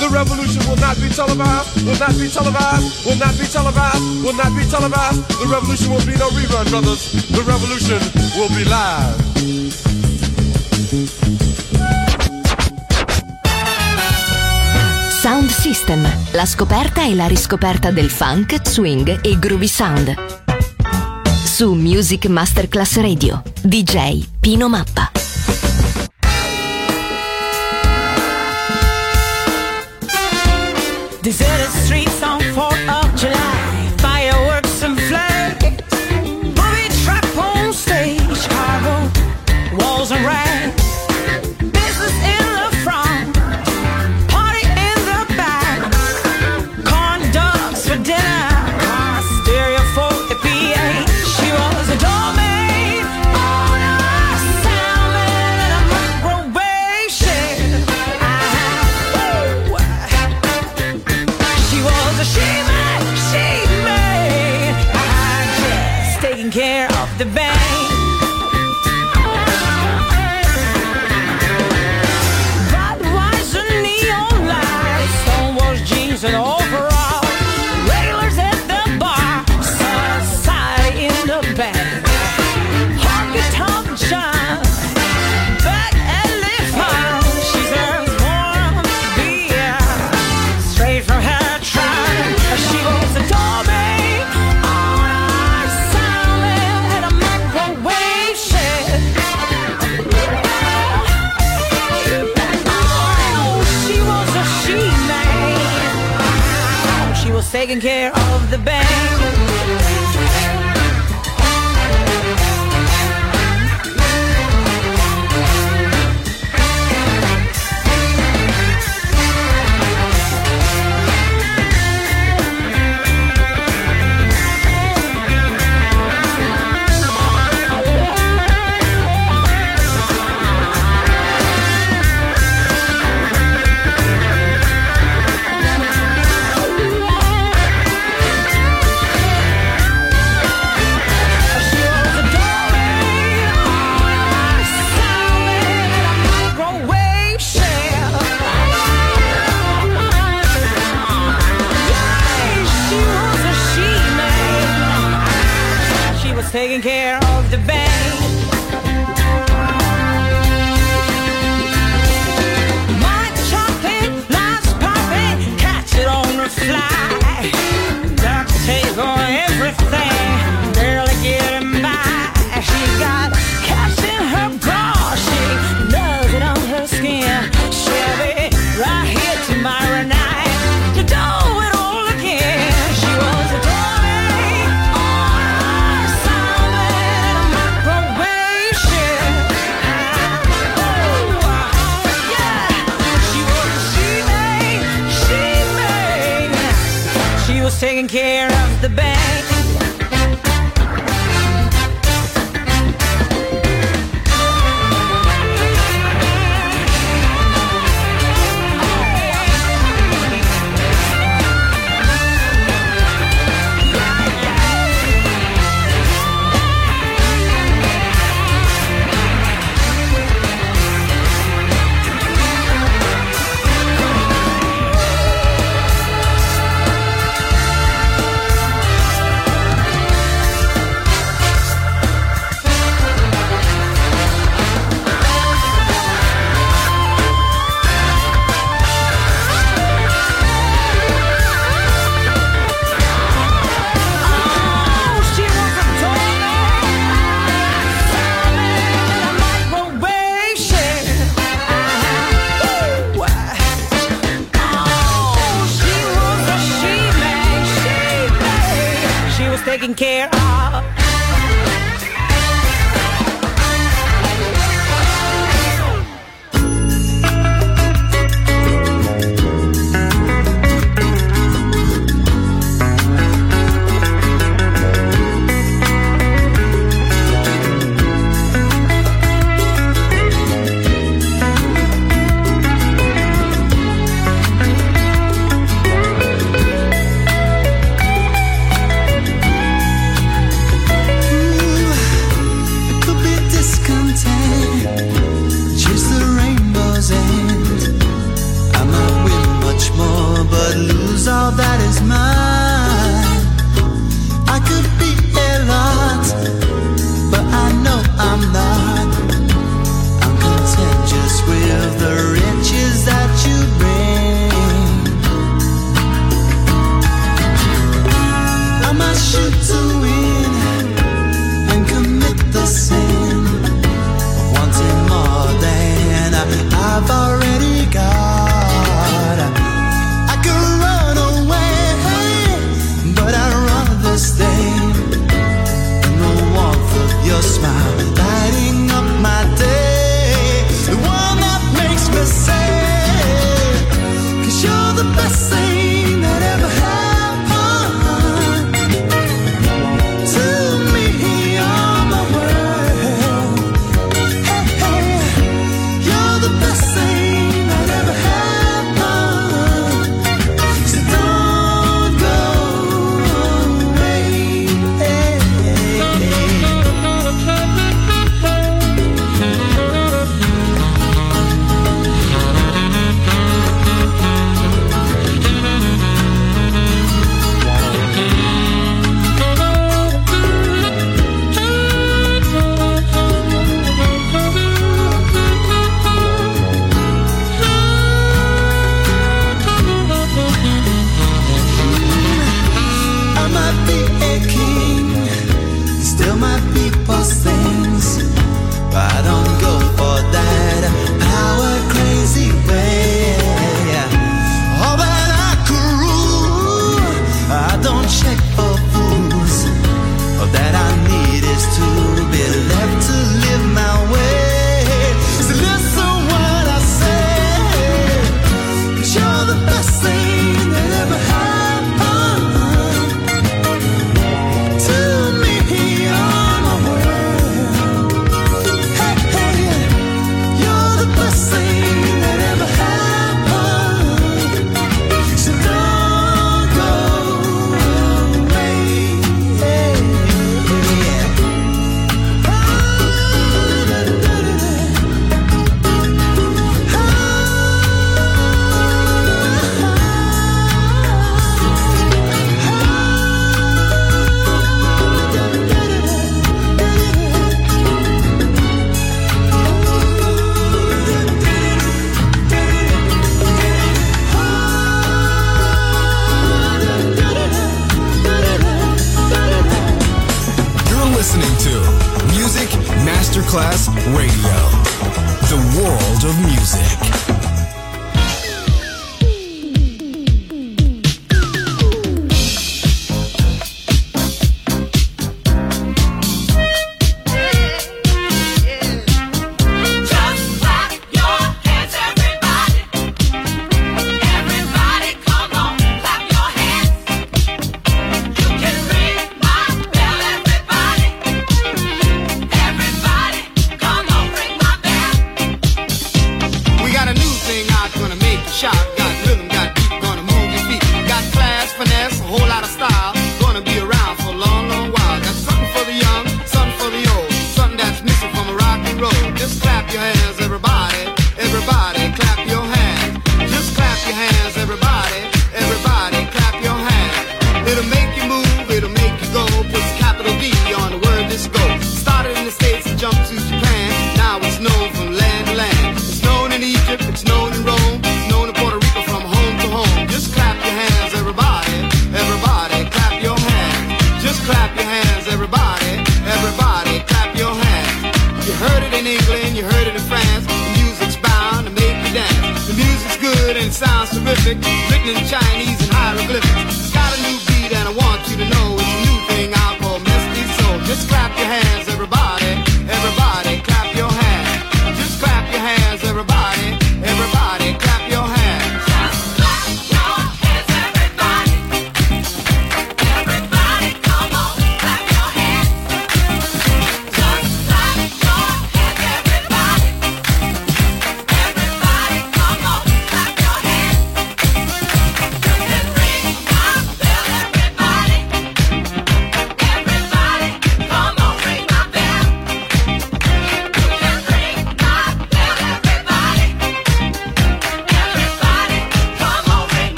The revolution will not be televised, will not be televised, will not be televised, will not be televised. The revolution will be no rerun, brothers. The revolution will be live. Sound System, la scoperta e la riscoperta del funk, swing e groovy sound. Su Music Masterclass Radio, DJ Pino Mappa. Deserted streets on 4th of taking care of the bank.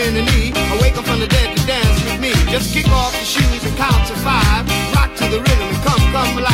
in the knee. Awake up from the dead to dance with me. Just kick off your shoes and count to five. Rock to the rhythm and come, come alive.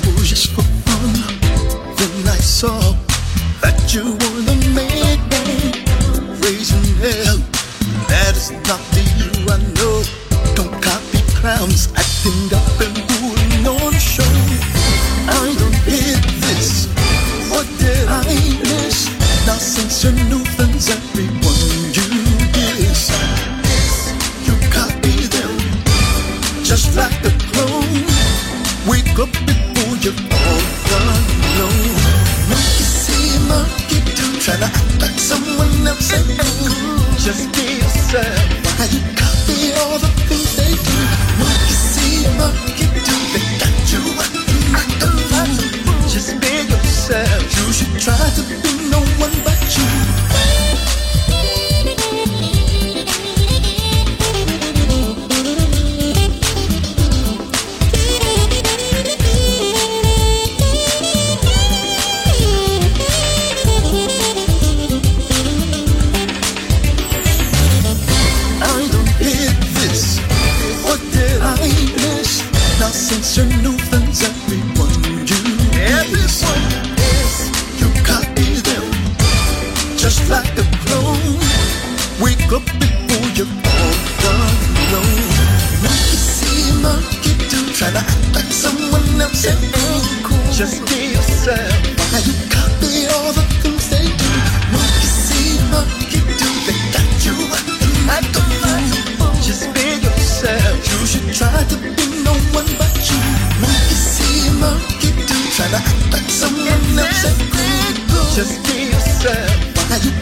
hoje estou Try to be no one but you. See monkey do, act. Just be yourself. Why you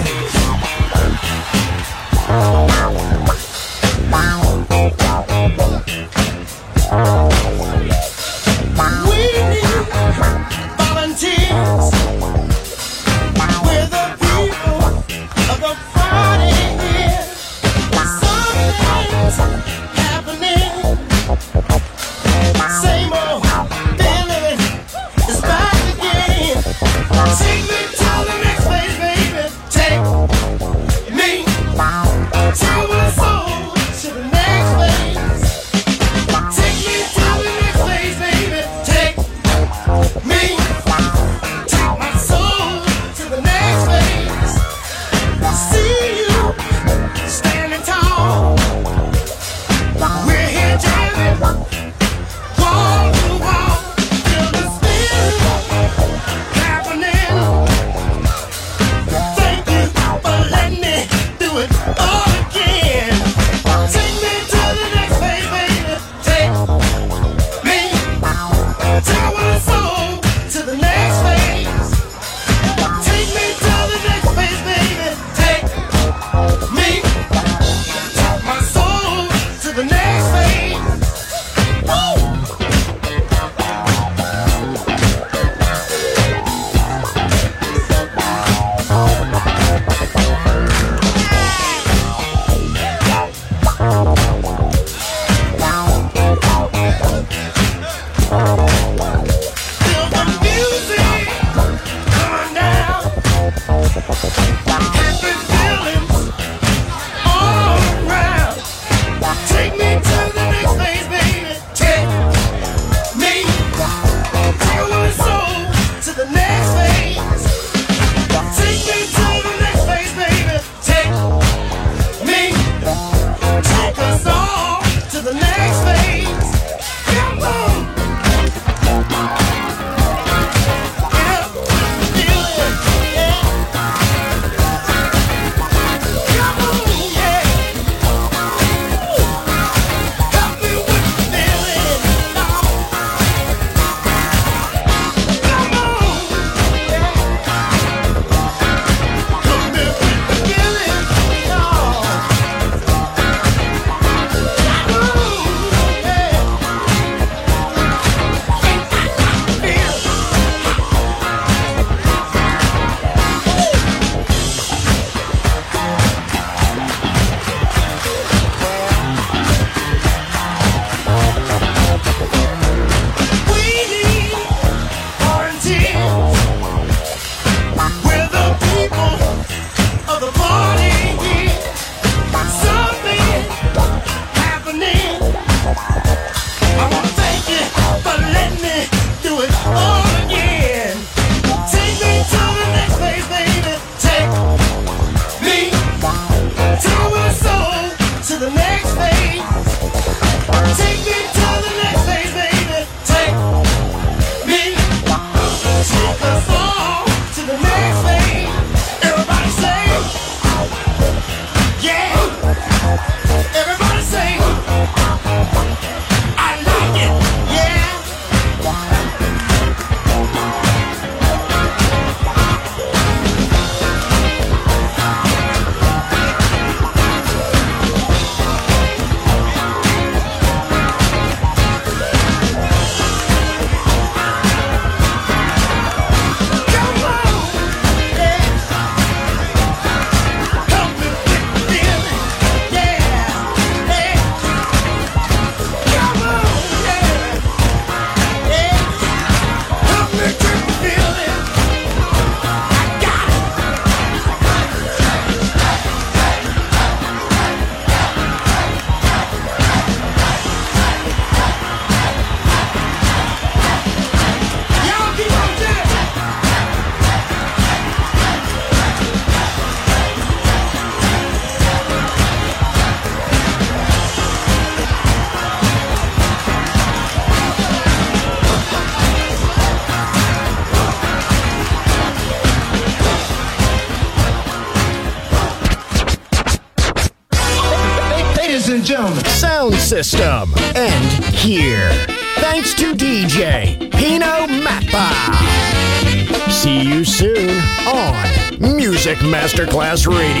Masterclass Radio.